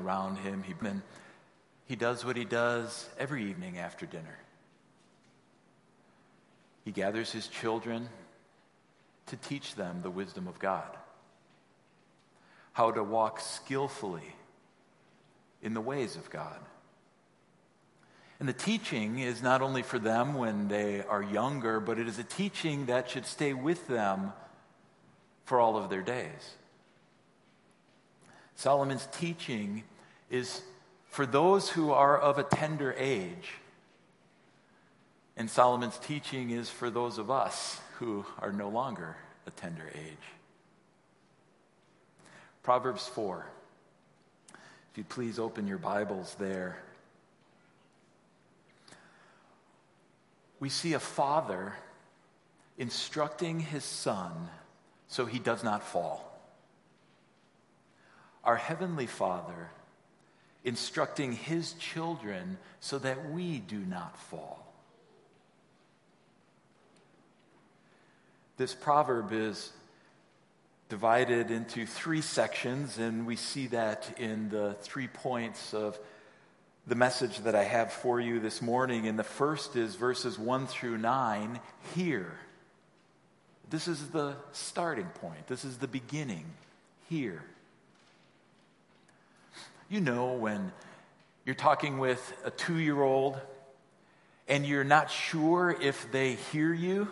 around him. He, he does what he does every evening after dinner. He gathers his children to teach them the wisdom of God, how to walk skillfully in the ways of God. And the teaching is not only for them when they are younger, but it is a teaching that should stay with them for all of their days. Solomon's teaching is for those who are of a tender age. And Solomon's teaching is for those of us who are no longer a tender age. Proverbs 4. If you please open your Bibles there. we see a father instructing his son so he does not fall. Our Heavenly Father instructing his children so that we do not fall. This proverb is divided into three sections, and we see that in the three points of the message that I have for you this morning. And the first is verses 1 through 9 here. This is the starting point, this is the beginning here. You know, when you're talking with a two year old and you're not sure if they hear you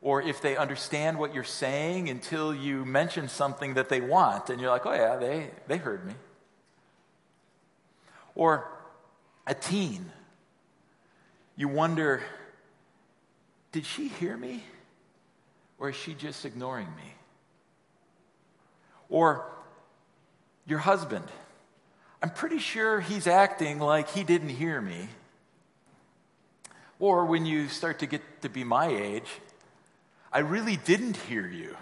or if they understand what you're saying until you mention something that they want and you're like, oh, yeah, they, they heard me. Or a teen, you wonder did she hear me? Or is she just ignoring me? Or your husband, I'm pretty sure he's acting like he didn't hear me. Or when you start to get to be my age, I really didn't hear you.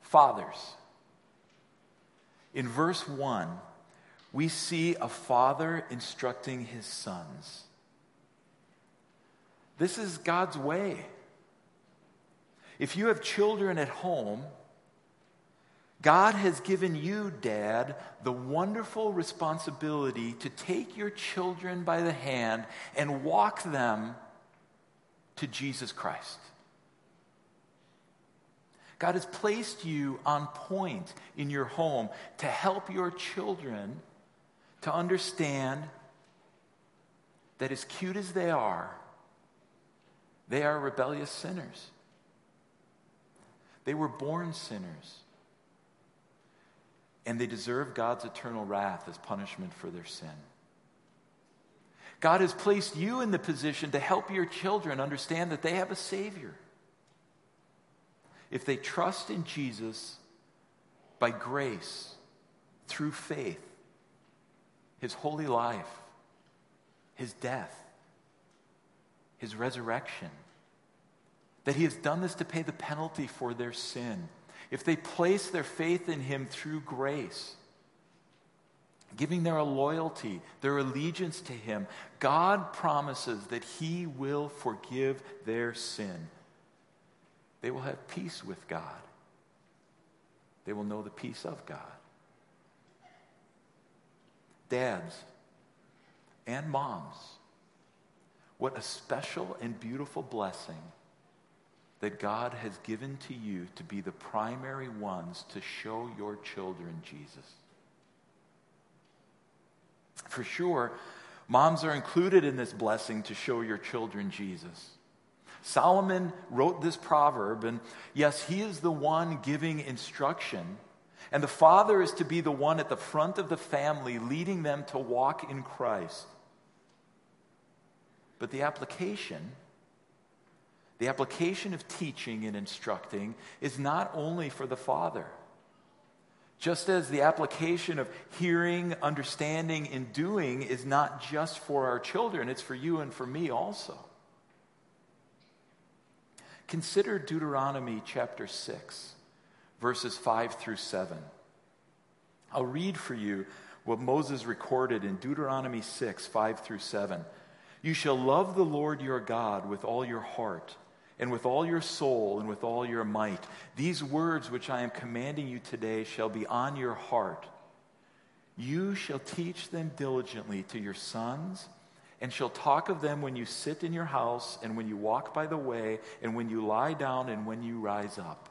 Fathers, in verse 1, we see a father instructing his sons. This is God's way. If you have children at home, God has given you, Dad, the wonderful responsibility to take your children by the hand and walk them to Jesus Christ. God has placed you on point in your home to help your children to understand that as cute as they are, they are rebellious sinners. They were born sinners. And they deserve God's eternal wrath as punishment for their sin. God has placed you in the position to help your children understand that they have a Savior. If they trust in Jesus by grace, through faith, his holy life, his death, his resurrection. That he has done this to pay the penalty for their sin. If they place their faith in him through grace, giving their loyalty, their allegiance to him, God promises that he will forgive their sin. They will have peace with God. They will know the peace of God dads and moms, what a special and beautiful blessing that God has given to you to be the primary ones to show your children Jesus. For sure, moms are included in this blessing to show your children Jesus. Solomon wrote this proverb, and yes, he is the one giving instruction and the father is to be the one at the front of the family, leading them to walk in Christ. But the application, the application of teaching and instructing, is not only for the father. Just as the application of hearing, understanding, and doing is not just for our children, it's for you and for me also. Consider Deuteronomy chapter 6 verses 5 through 7. I'll read for you what Moses recorded in Deuteronomy 6 5 through 7. You shall love the Lord your God with all your heart, and with all your soul and with all your might. These words which I am commanding you today shall be on your heart. You shall teach them diligently to your sons, and shall talk of them when you sit in your house, and when you walk by the way, and when you lie down, and when you rise up.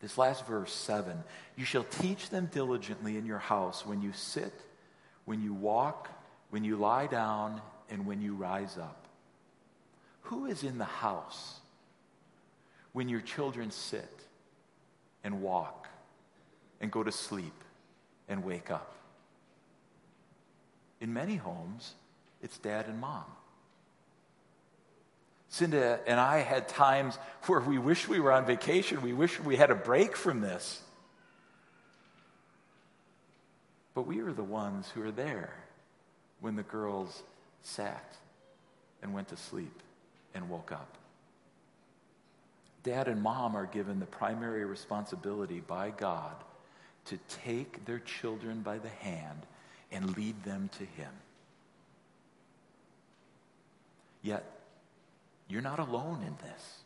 This last verse, 7 You shall teach them diligently in your house when you sit, when you walk, when you lie down, and when you rise up. Who is in the house when your children sit and walk and go to sleep and wake up? In many homes, it's dad and mom. Cinda and I had times where we wish we were on vacation. We wish we had a break from this. But we were the ones who were there when the girls sat and went to sleep and woke up. Dad and mom are given the primary responsibility by God to take their children by the hand and lead them to Him. Yet, you're not alone in this.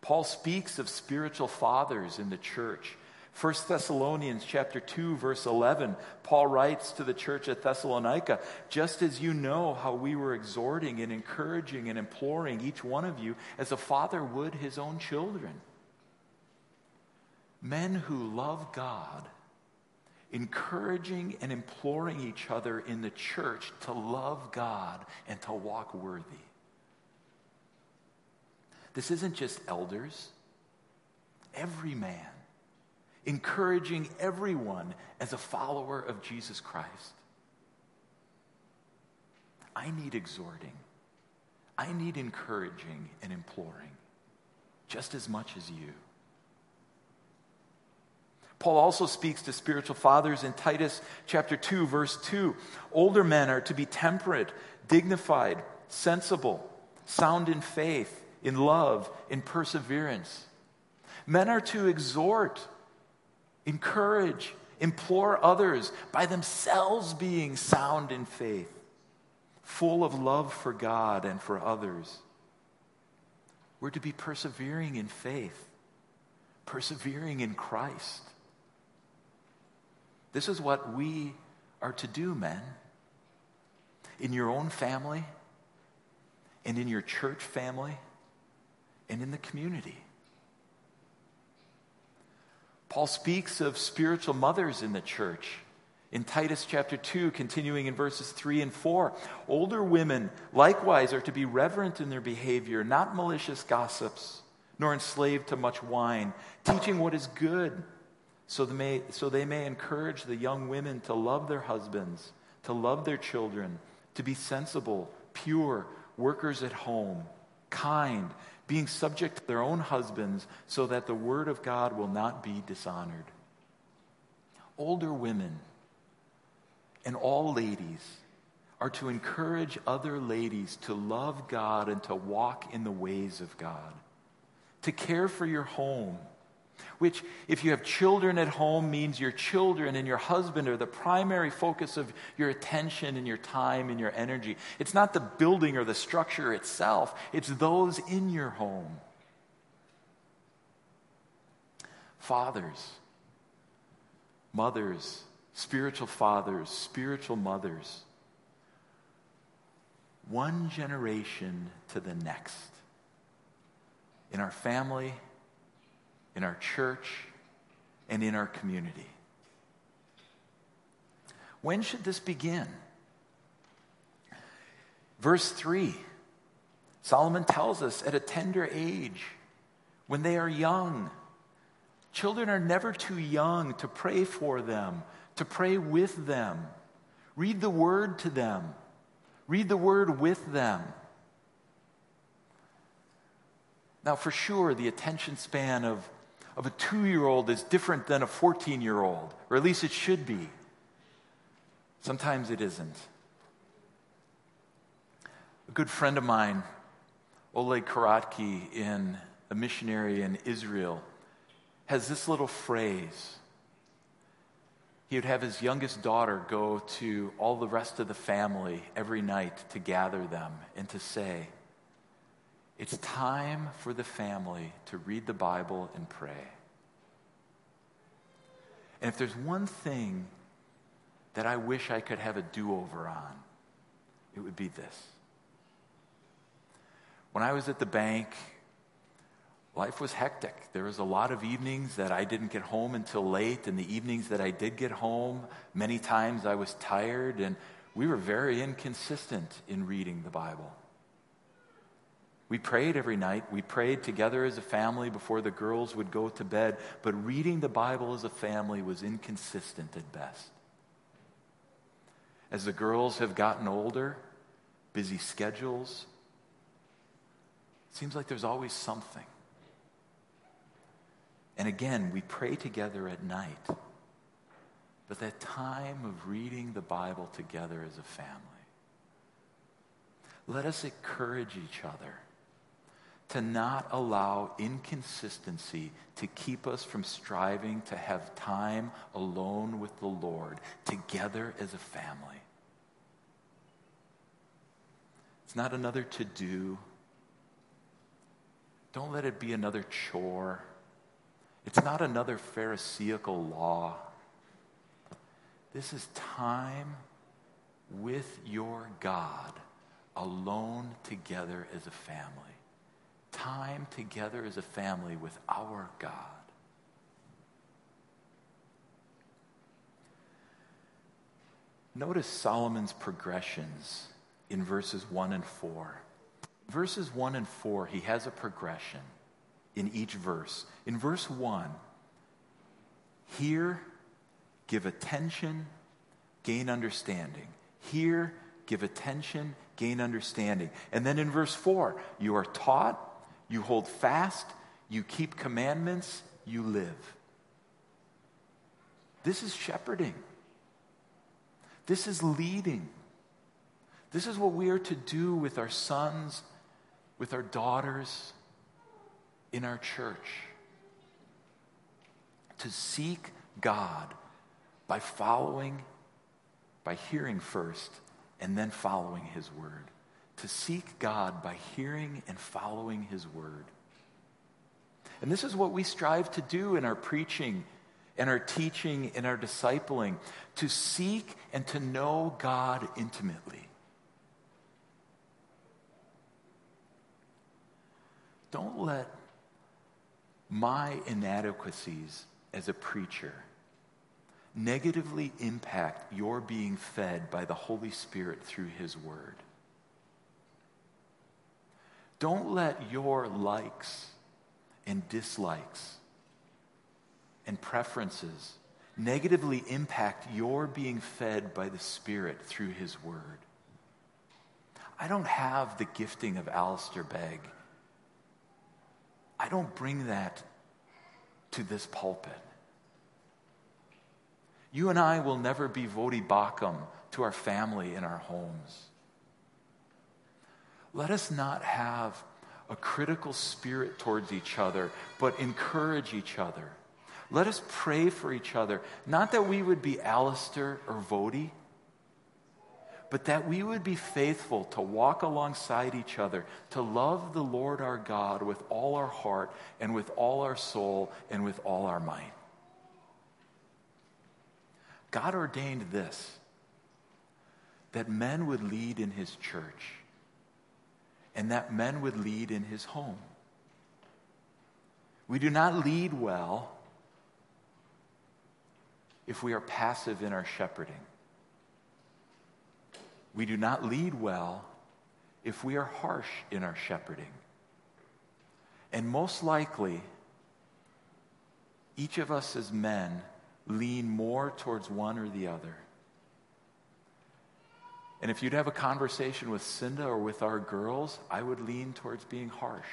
Paul speaks of spiritual fathers in the church 1 Thessalonians chapter 2 verse 11 Paul writes to the church at Thessalonica just as you know how we were exhorting and encouraging and imploring each one of you as a father would his own children. Men who love God encouraging and imploring each other in the church to love God and to walk worthy. This isn't just elders. Every man encouraging everyone as a follower of Jesus Christ. I need exhorting. I need encouraging and imploring just as much as you. Paul also speaks to spiritual fathers in Titus chapter 2 verse 2. Older men are to be temperate, dignified, sensible, sound in faith, in love, in perseverance. Men are to exhort encourage, implore others by themselves being sound in faith, full of love for God and for others. We're to be persevering in faith, persevering in Christ. This is what we are to do, men. In your own family, and in your church family, and in the community. Paul speaks of spiritual mothers in the church. In Titus chapter 2, continuing in verses 3 and 4, older women likewise are to be reverent in their behavior, not malicious gossips, nor enslaved to much wine, teaching what is good, so they may, so they may encourage the young women to love their husbands, to love their children, to be sensible, pure, workers at home, kind, being subject to their own husbands so that the word of God will not be dishonored. Older women and all ladies are to encourage other ladies to love God and to walk in the ways of God, to care for your home which, if you have children at home, means your children and your husband are the primary focus of your attention and your time and your energy. It's not the building or the structure itself, it's those in your home. Fathers, mothers, spiritual fathers, spiritual mothers. One generation to the next. In our family, in our church, and in our community. When should this begin? Verse 3 Solomon tells us at a tender age, when they are young. Children are never too young to pray for them, to pray with them. Read the word to them, read the word with them. Now, for sure, the attention span of of a two year old is different than a 14 year old, or at least it should be. Sometimes it isn't. A good friend of mine, Oleg Karatki, in a missionary in Israel, has this little phrase. He would have his youngest daughter go to all the rest of the family every night to gather them and to say, It's time for the family to read the Bible and pray. And if there's one thing that I wish I could have a do over on, it would be this. When I was at the bank, life was hectic. There was a lot of evenings that I didn't get home until late, and the evenings that I did get home, many times I was tired, and we were very inconsistent in reading the Bible. We prayed every night. We prayed together as a family before the girls would go to bed, but reading the Bible as a family was inconsistent at best. As the girls have gotten older, busy schedules, it seems like there's always something. And again, we pray together at night. But that time of reading the Bible together as a family, let us encourage each other to not allow inconsistency to keep us from striving to have time alone with the Lord together as a family. It's not another to do. Don't let it be another chore. It's not another Pharisaical law. This is time with your God alone together as a family. Time together as a family with our God. Notice Solomon's progressions in verses 1 and 4. Verses 1 and 4, he has a progression in each verse. In verse 1, hear, give attention, gain understanding. Hear, give attention, gain understanding. And then in verse 4, you are taught, you hold fast, you keep commandments, you live. This is shepherding. This is leading. This is what we are to do with our sons, with our daughters, in our church. To seek God by following, by hearing first, and then following His Word. To seek God by hearing and following His Word. And this is what we strive to do in our preaching and our teaching and our discipling to seek and to know God intimately. Don't let my inadequacies as a preacher negatively impact your being fed by the Holy Spirit through His Word. Don't let your likes and dislikes and preferences negatively impact your being fed by the Spirit through His Word. I don't have the gifting of Alistair Begg I don't bring that to this pulpit. You and I will never be Voddie Baucham to our family in our homes. Let us not have a critical spirit towards each other, but encourage each other. Let us pray for each other. Not that we would be Alistair or Voddie, but that we would be faithful to walk alongside each other, to love the Lord our God with all our heart and with all our soul and with all our might. God ordained this that men would lead in his church and that men would lead in his home. We do not lead well if we are passive in our shepherding. We do not lead well if we are harsh in our shepherding. And most likely, each of us as men lean more towards one or the other. And if you'd have a conversation with Cinda or with our girls, I would lean towards being harsh,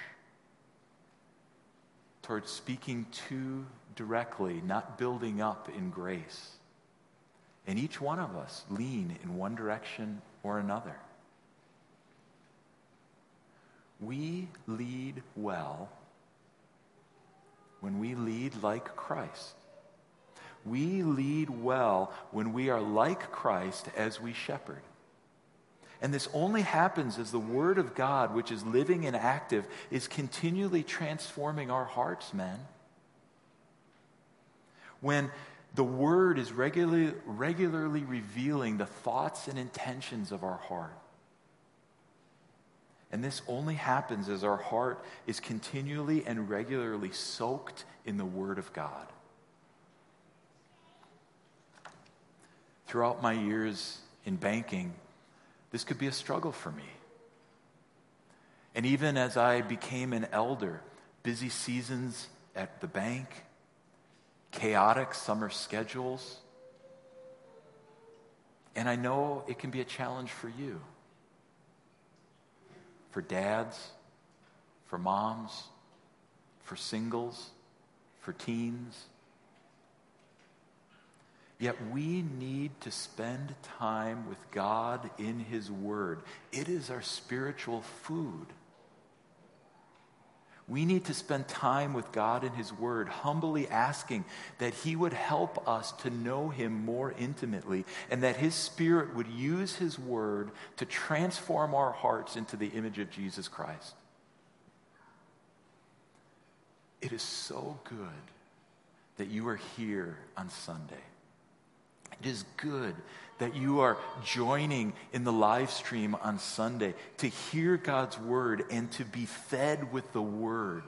towards speaking too directly, not building up in grace. And each one of us lean in one direction or another. We lead well when we lead like Christ. We lead well when we are like Christ as we shepherd. And this only happens as the Word of God, which is living and active, is continually transforming our hearts, men. When the Word is regularly, regularly revealing the thoughts and intentions of our heart. And this only happens as our heart is continually and regularly soaked in the Word of God. Throughout my years in banking, this could be a struggle for me. And even as I became an elder, busy seasons at the bank, chaotic summer schedules, and I know it can be a challenge for you, for dads, for moms, for singles, for teens Yet we need to spend time with God in His Word. It is our spiritual food. We need to spend time with God in His Word, humbly asking that He would help us to know Him more intimately and that His Spirit would use His Word to transform our hearts into the image of Jesus Christ. It is so good that you are here on Sunday. It is good that you are joining in the live stream on Sunday to hear God's word and to be fed with the word.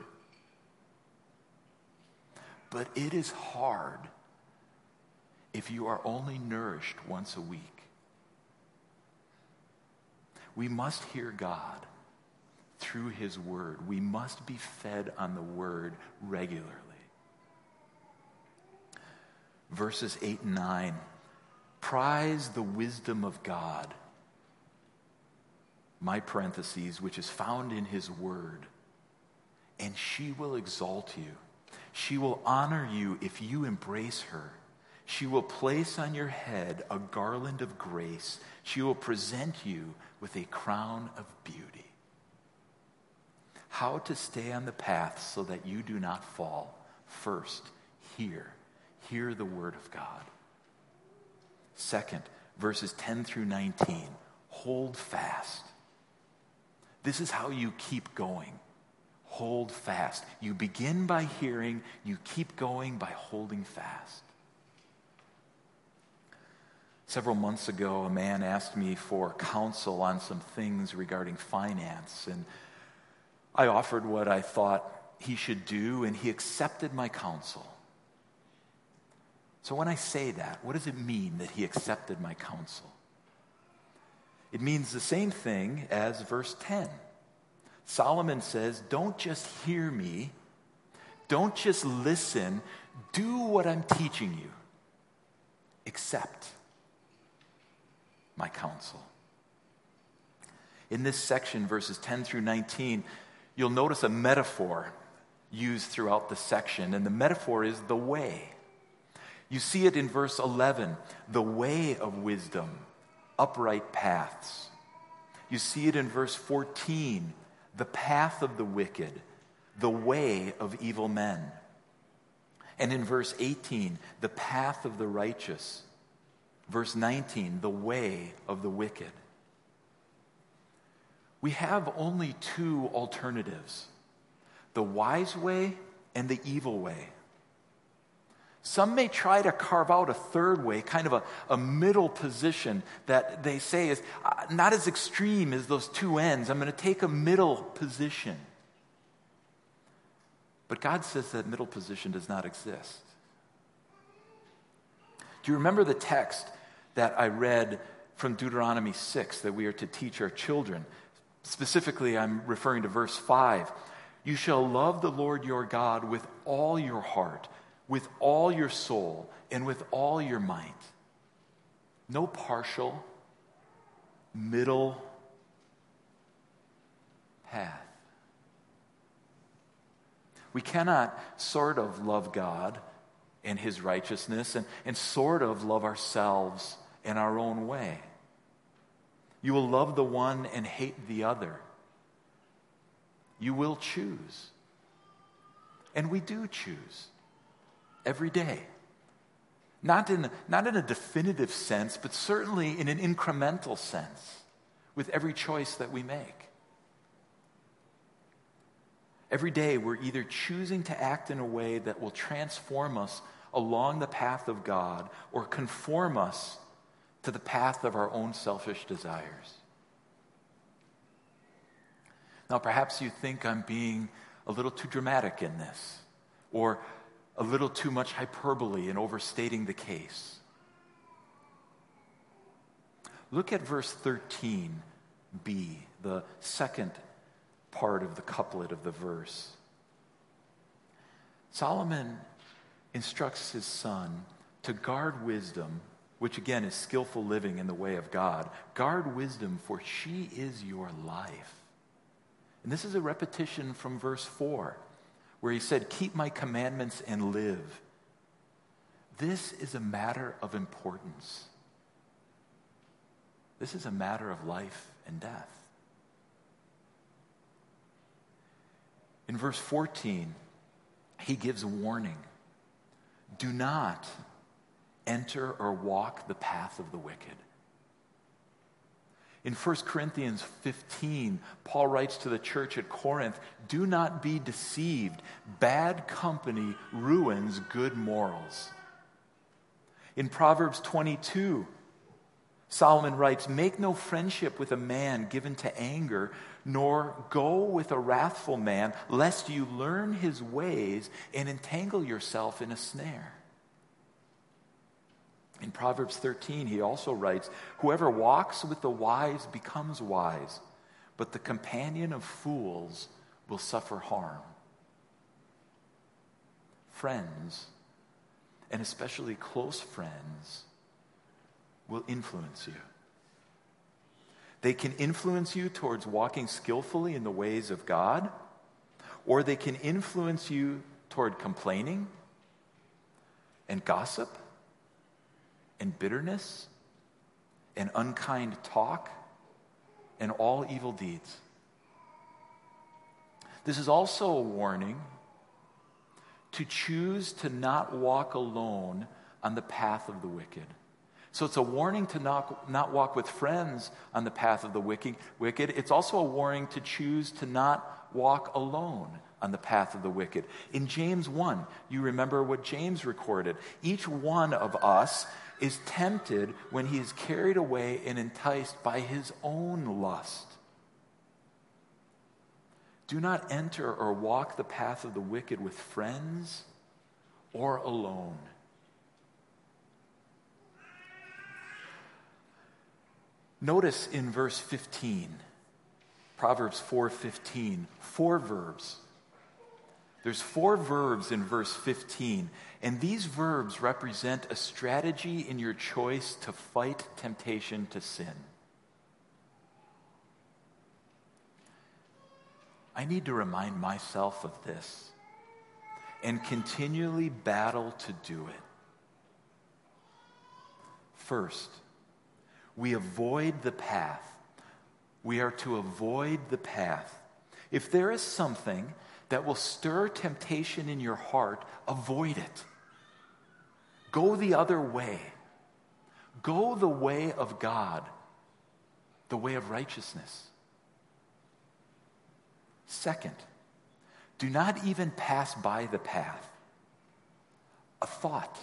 But it is hard if you are only nourished once a week. We must hear God through his word. We must be fed on the word regularly. Verses 8 and 9 Prize the wisdom of God, my parentheses, which is found in his word, and she will exalt you. She will honor you if you embrace her. She will place on your head a garland of grace. She will present you with a crown of beauty. How to stay on the path so that you do not fall. First, hear. Hear the word of God. Second, verses 10 through 19 hold fast. This is how you keep going. Hold fast. You begin by hearing, you keep going by holding fast. Several months ago, a man asked me for counsel on some things regarding finance, and I offered what I thought he should do, and he accepted my counsel. So when I say that, what does it mean that he accepted my counsel? It means the same thing as verse 10. Solomon says, Don't just hear me, don't just listen, do what I'm teaching you. Accept my counsel. In this section, verses 10 through 19, you'll notice a metaphor used throughout the section, and the metaphor is the way. You see it in verse 11 the way of wisdom, upright paths. You see it in verse 14 the path of the wicked, the way of evil men. And in verse 18, the path of the righteous. Verse 19, the way of the wicked. We have only two alternatives the wise way and the evil way. Some may try to carve out a third way, kind of a, a middle position that they say is uh, not as extreme as those two ends. I'm going to take a middle position. But God says that middle position does not exist. Do you remember the text that I read from Deuteronomy 6 that we are to teach our children? Specifically, I'm referring to verse 5. You shall love the Lord your God with all your heart with all your soul and with all your might. No partial, middle path. We cannot sort of love God and his righteousness and, and sort of love ourselves in our own way. You will love the one and hate the other. You will choose. And we do choose every day. Not in, not in a definitive sense, but certainly in an incremental sense. with every choice that we make. Every day, we're either choosing to act in a way that will transform us along the path of God or conform us to the path of our own selfish desires. Now, perhaps you think I'm being a little too dramatic in this, or a little too much hyperbole in overstating the case. Look at verse 13b, the second part of the couplet of the verse. Solomon instructs his son to guard wisdom, which again is skillful living in the way of God. Guard wisdom, for she is your life. And this is a repetition from verse 4, where he said, Keep my commandments and live. This is a matter of importance. This is a matter of life and death. In verse 14, he gives a warning do not enter or walk the path of the wicked. In 1 Corinthians 15, Paul writes to the church at Corinth Do not be deceived. Bad company ruins good morals. In Proverbs 22, Solomon writes Make no friendship with a man given to anger, nor go with a wrathful man, lest you learn his ways and entangle yourself in a snare. In Proverbs 13, he also writes Whoever walks with the wise becomes wise, but the companion of fools will suffer harm. Friends, and especially close friends, will influence you. They can influence you towards walking skillfully in the ways of God, or they can influence you toward complaining and gossip and bitterness and unkind talk and all evil deeds. This is also a warning to choose to not walk alone on the path of the wicked. So it's a warning to not, not walk with friends on the path of the wicked, wicked. It's also a warning to choose to not walk alone on the path of the wicked. In James 1, you remember what James recorded. Each one of us is tempted when he is carried away and enticed by his own lust. Do not enter or walk the path of the wicked with friends or alone. Notice in verse 15, Proverbs 4:15, four verbs. There's four verbs in verse 15, and these verbs represent a strategy in your choice to fight temptation to sin. I need to remind myself of this and continually battle to do it. First, we avoid the path. We are to avoid the path. If there is something that will stir temptation in your heart, avoid it. Go the other way. Go the way of God, the way of righteousness. Second, do not even pass by the path. A thought,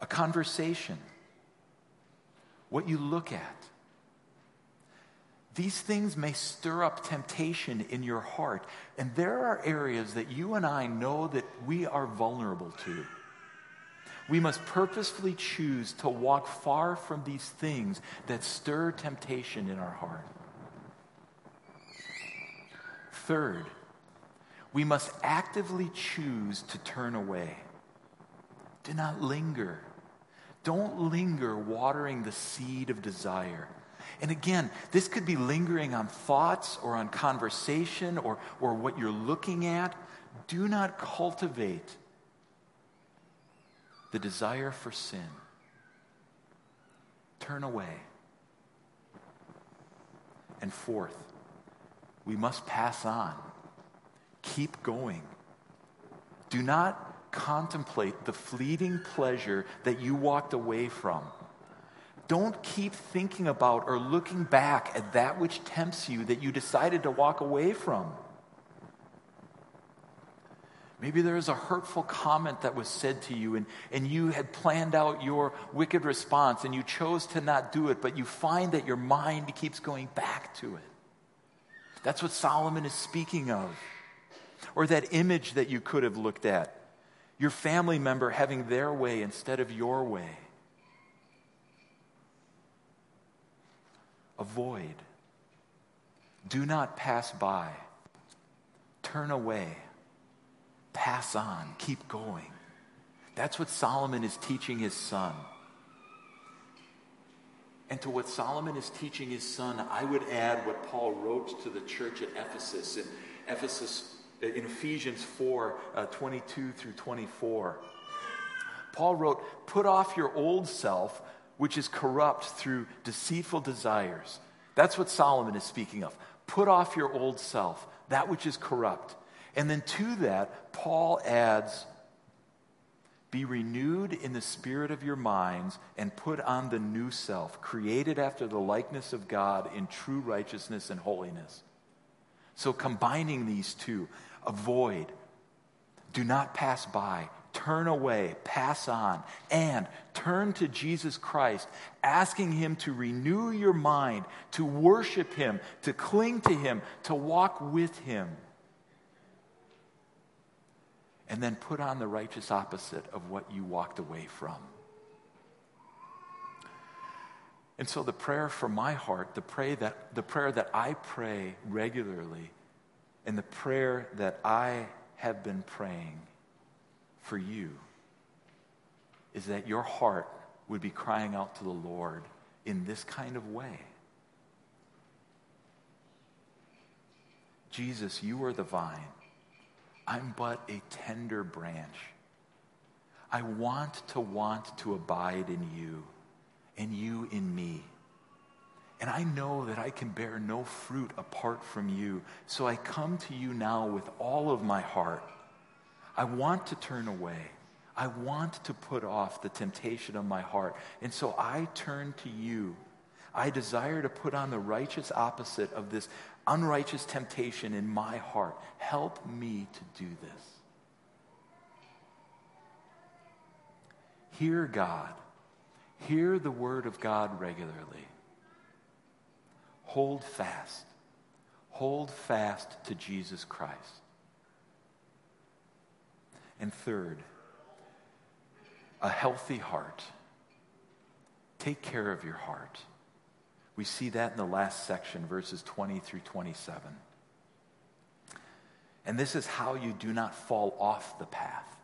a conversation, what you look at. These things may stir up temptation in your heart. And there are areas that you and I know that we are vulnerable to. We must purposefully choose to walk far from these things that stir temptation in our heart. Third, we must actively choose to turn away. Do not linger. Don't linger watering the seed of desire. And again, this could be lingering on thoughts or on conversation or, or what you're looking at. Do not cultivate the desire for sin. Turn away. And fourth, we must pass on. Keep going. Do not contemplate the fleeting pleasure that you walked away from. Don't keep thinking about or looking back at that which tempts you that you decided to walk away from. Maybe there is a hurtful comment that was said to you, and, and you had planned out your wicked response, and you chose to not do it, but you find that your mind keeps going back to it. That's what Solomon is speaking of. Or that image that you could have looked at. Your family member having their way instead of your way. Avoid. Do not pass by. Turn away. Pass on. Keep going. That's what Solomon is teaching his son. And to what Solomon is teaching his son, I would add what Paul wrote to the church at Ephesus. In Ephesus, in Ephesians 4 uh, 22 through 24. Paul wrote, Put off your old self, which is corrupt through deceitful desires. That's what Solomon is speaking of. Put off your old self, that which is corrupt. And then to that, Paul adds, be renewed in the spirit of your minds and put on the new self, created after the likeness of God in true righteousness and holiness. So, combining these two, avoid, do not pass by, turn away, pass on, and turn to Jesus Christ, asking Him to renew your mind, to worship Him, to cling to Him, to walk with Him and then put on the righteous opposite of what you walked away from. And so the prayer for my heart, the, pray that, the prayer that I pray regularly, and the prayer that I have been praying for you is that your heart would be crying out to the Lord in this kind of way. Jesus, you are the vine. I'm but a tender branch. I want to want to abide in you and you in me. And I know that I can bear no fruit apart from you. So I come to you now with all of my heart. I want to turn away. I want to put off the temptation of my heart. And so I turn to you. I desire to put on the righteous opposite of this unrighteous temptation in my heart. Help me to do this. Hear God. Hear the word of God regularly. Hold fast. Hold fast to Jesus Christ. And third, a healthy heart. Take care of your heart. We see that in the last section, verses 20 through 27. And this is how you do not fall off the path.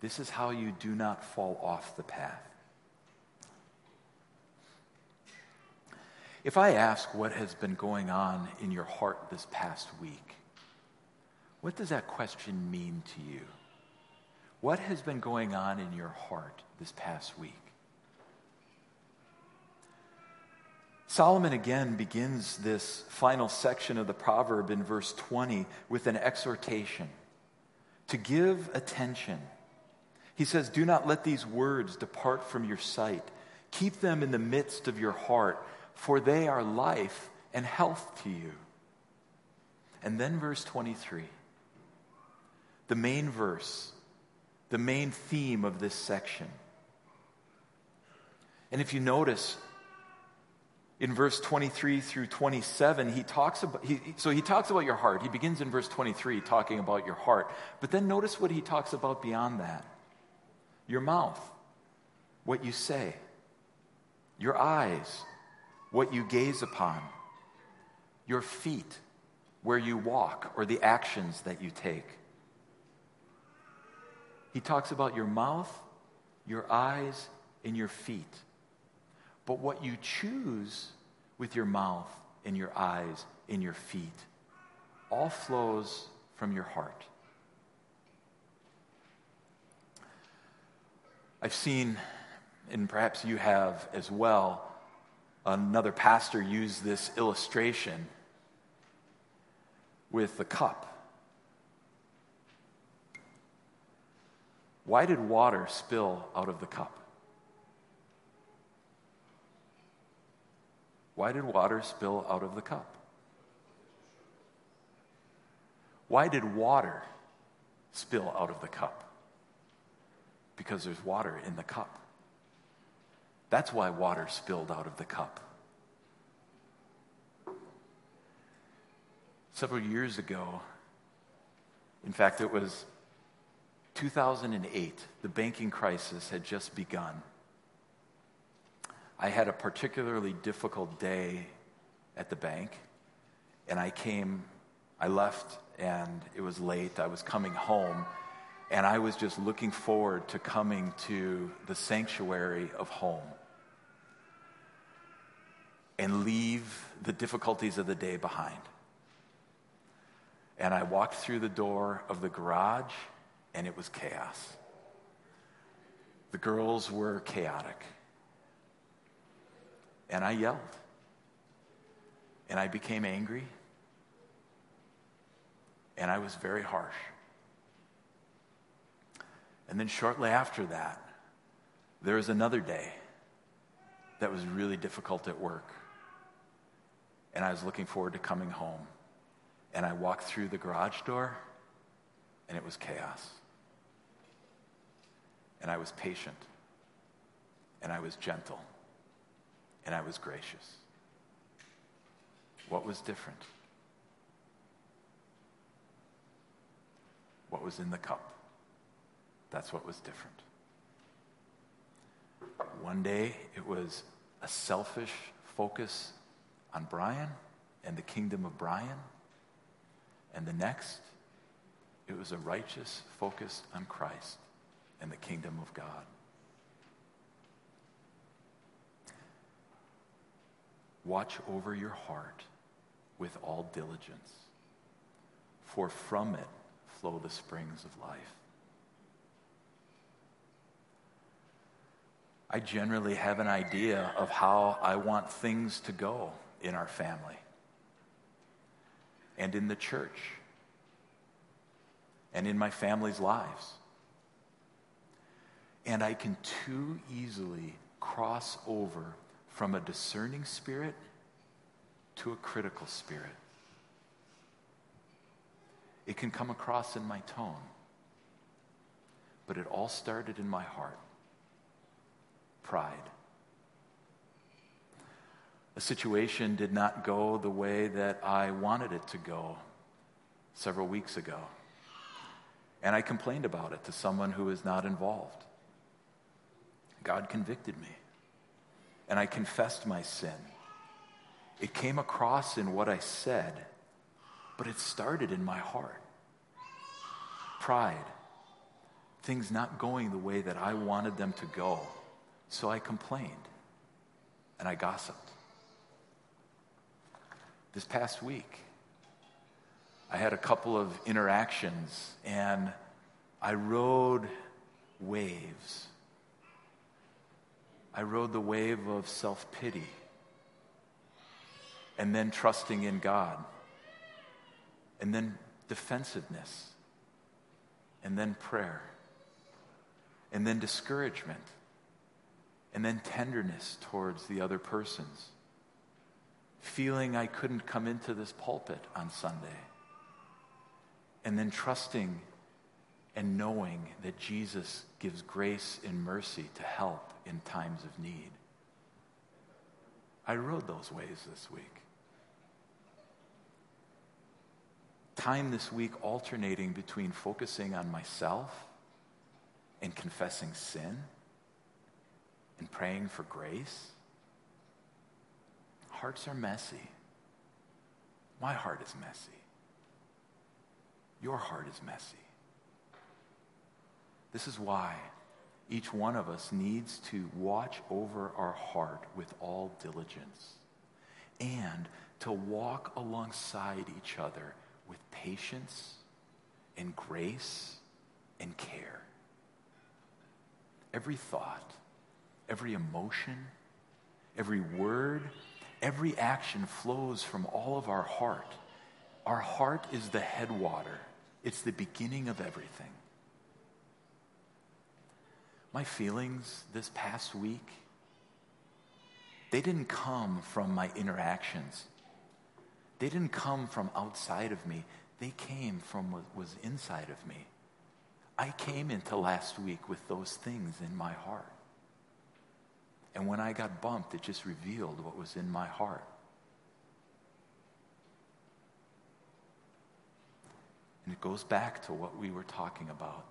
This is how you do not fall off the path. If I ask what has been going on in your heart this past week, what does that question mean to you? What has been going on in your heart this past week? Solomon again begins this final section of the proverb in verse 20 with an exhortation to give attention. He says, Do not let these words depart from your sight. Keep them in the midst of your heart, for they are life and health to you. And then verse 23, the main verse, the main theme of this section. And if you notice, in verse 23 through 27 he talks about he, so he talks about your heart. He begins in verse 23 talking about your heart. But then notice what he talks about beyond that. Your mouth what you say. Your eyes what you gaze upon. Your feet where you walk or the actions that you take. He talks about your mouth your eyes and your feet but what you choose with your mouth and your eyes and your feet all flows from your heart. I've seen, and perhaps you have as well, another pastor use this illustration with the cup. Why did water spill out of the cup? Why did water spill out of the cup? Why did water spill out of the cup? Because there's water in the cup. That's why water spilled out of the cup. Several years ago, in fact, it was 2008, the banking crisis had just begun. I had a particularly difficult day at the bank, and I came, I left, and it was late. I was coming home, and I was just looking forward to coming to the sanctuary of home and leave the difficulties of the day behind. And I walked through the door of the garage, and it was chaos. The girls were chaotic. And I yelled. And I became angry. And I was very harsh. And then shortly after that, there was another day that was really difficult at work. And I was looking forward to coming home. And I walked through the garage door, and it was chaos. And I was patient, and I was gentle, and I was gracious. What was different? What was in the cup? That's what was different. One day, it was a selfish focus on Brian and the kingdom of Brian. And the next, it was a righteous focus on Christ and the kingdom of God. Watch over your heart with all diligence, for from it flow the springs of life. I generally have an idea of how I want things to go in our family and in the church and in my family's lives. And I can too easily cross over from a discerning spirit to a critical spirit. It can come across in my tone, but it all started in my heart pride. A situation did not go the way that I wanted it to go several weeks ago. And I complained about it to someone who was not involved. God convicted me. And I confessed my sin. It came across in what I said, but it started in my heart. Pride. Things not going the way that I wanted them to go. So I complained and I gossiped. This past week, I had a couple of interactions and I rode waves. I rode the wave of self pity and then trusting in God and then defensiveness and then prayer and then discouragement and then tenderness towards the other persons. Feeling I couldn't come into this pulpit on Sunday. And then trusting and knowing that Jesus gives grace and mercy to help in times of need. I rode those waves this week. Time this week alternating between focusing on myself and confessing sin and praying for grace. Hearts are messy. My heart is messy. Your heart is messy. This is why each one of us needs to watch over our heart with all diligence and to walk alongside each other with patience and grace and care. Every thought, every emotion, every word, every action flows from all of our heart. Our heart is the headwater, it's the beginning of everything. My feelings this past week, They didn't come from my interactions. They didn't come from outside of me. They came from what was inside of me. I came into last week with those things in my heart. And when I got bumped, it just revealed what was in my heart. And it goes back to what we were talking about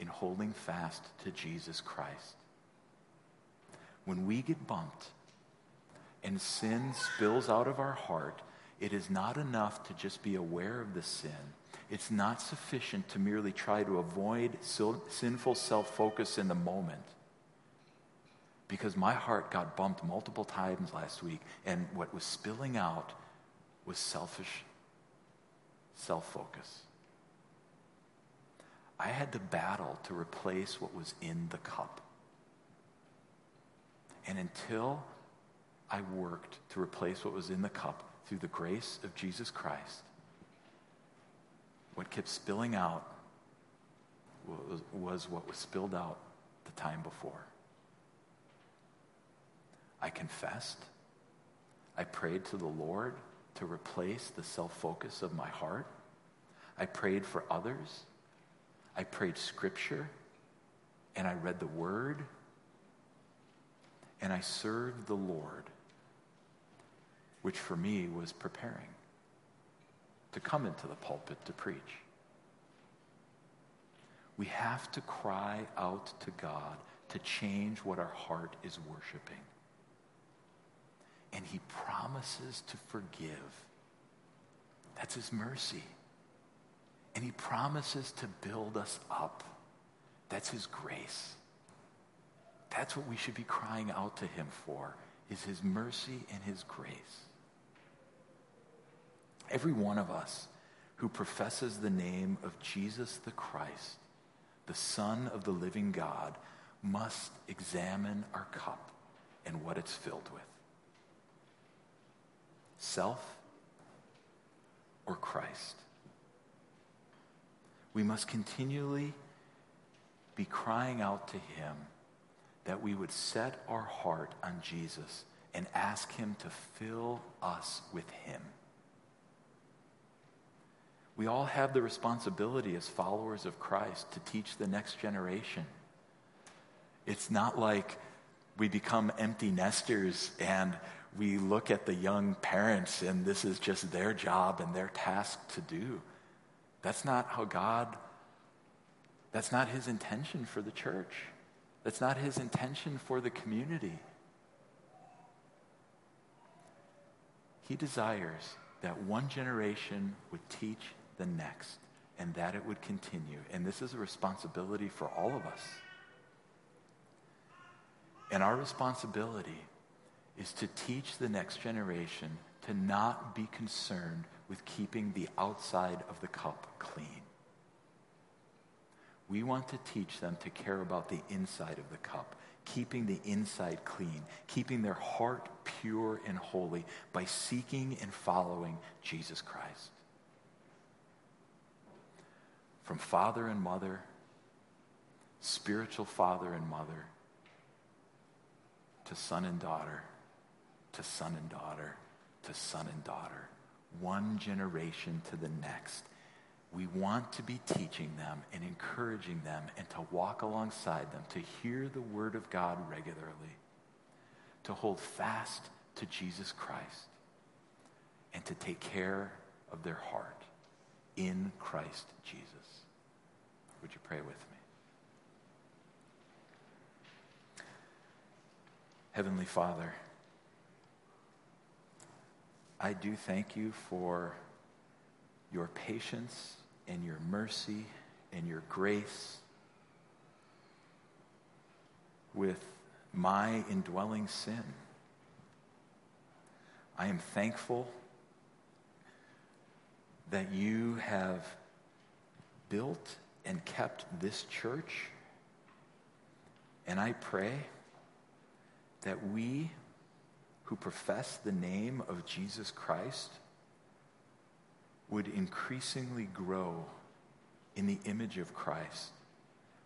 in holding fast to Jesus Christ. When we get bumped and sin spills out of our heart, it is not enough to just be aware of the sin. It's not sufficient to merely try to avoid sinful self focus in the moment. Because my heart got bumped multiple times last week, and what was spilling out was selfish self focus. I had to battle to replace what was in the cup. And until I worked to replace what was in the cup through the grace of Jesus Christ, what kept spilling out was, was what was spilled out the time before. I confessed. I prayed to the Lord to replace the self focus of my heart. I prayed for others. I prayed scripture. And I read the word. And I served the Lord, which for me was preparing to come into the pulpit to preach. We have to cry out to God to change what our heart is worshiping. And he promises to forgive. That's his mercy. And he promises to build us up. That's his grace. That's what we should be crying out to him for, is his mercy and his grace. Every one of us who professes the name of Jesus the Christ, the Son of the living God, must examine our cup and what it's filled with self or Christ. We must continually be crying out to Him that we would set our heart on Jesus and ask Him to fill us with Him. We all have the responsibility as followers of Christ to teach the next generation. It's not like we become empty nesters and we look at the young parents and this is just their job and their task to do. That's not how God, that's not his intention for the church. That's not his intention for the community. He desires that one generation would teach the next and that it would continue. And this is a responsibility for all of us. And our responsibility is to teach the next generation to not be concerned with keeping the outside of the cup clean. We want to teach them to care about the inside of the cup, keeping the inside clean, keeping their heart pure and holy by seeking and following Jesus Christ from father and mother, spiritual father and mother, to son and daughter, to son and daughter, to son and daughter, one generation to the next. We want to be teaching them and encouraging them and to walk alongside them, to hear the word of God regularly, to hold fast to Jesus Christ, and to take care of their heart in Christ Jesus. Would you pray with me? Heavenly Father, I do thank you for your patience and your mercy and your grace with my indwelling sin. I am thankful that you have built and kept this church. And I pray that we who profess the name of Jesus Christ would increasingly grow in the image of Christ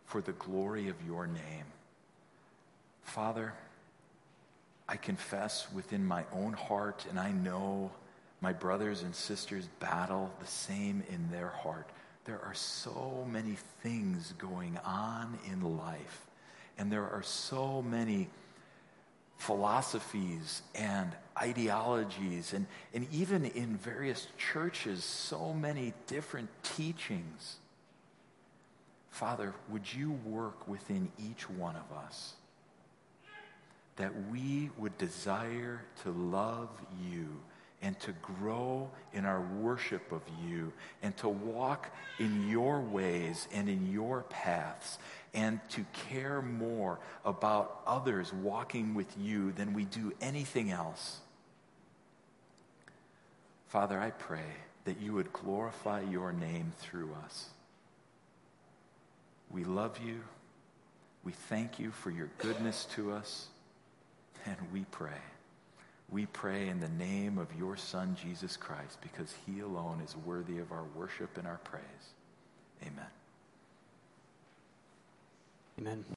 for the glory of your name. Father, I confess within my own heart, and I know my brothers and sisters battle the same in their heart. There are so many things going on in life, and there are so many philosophies and ideologies, and, and even in various churches, so many different teachings. Father, would you work within each one of us that we would desire to love you and to grow in our worship of you and to walk in your ways and in your paths and to care more about others walking with you than we do anything else. Father, I pray that you would glorify your name through us. We love you. We thank you for your goodness to us. And we pray. We pray in the name of your Son, Jesus Christ, because he alone is worthy of our worship and our praise. Amen. Amen.